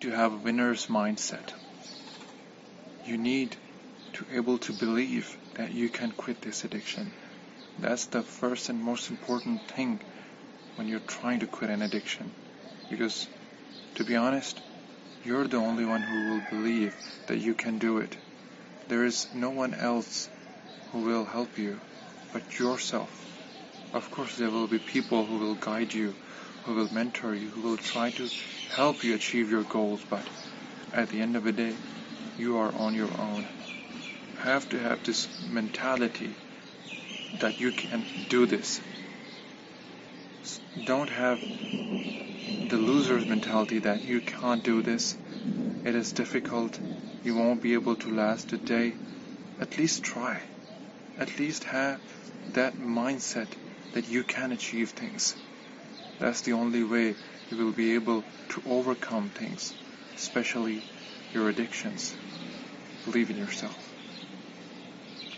to have a winner's mindset. You need to able to believe that you can quit this addiction. That's the first and most important thing when you're trying to quit an addiction. Because to be honest, you're the only one who will believe that you can do it. There is no one else who will help you but yourself. Of course, there will be people who will guide you, who will mentor you, who will try to help you achieve your goals, but at the end of the day, you are on your own. Have to have this mentality that you can do this. Don't have the loser's mentality that you can't do this. It is difficult. You won't be able to last a day. At least try. At least have that mindset that you can achieve things. That's the only way you will be able to overcome things, especially your addictions. Believe in yourself.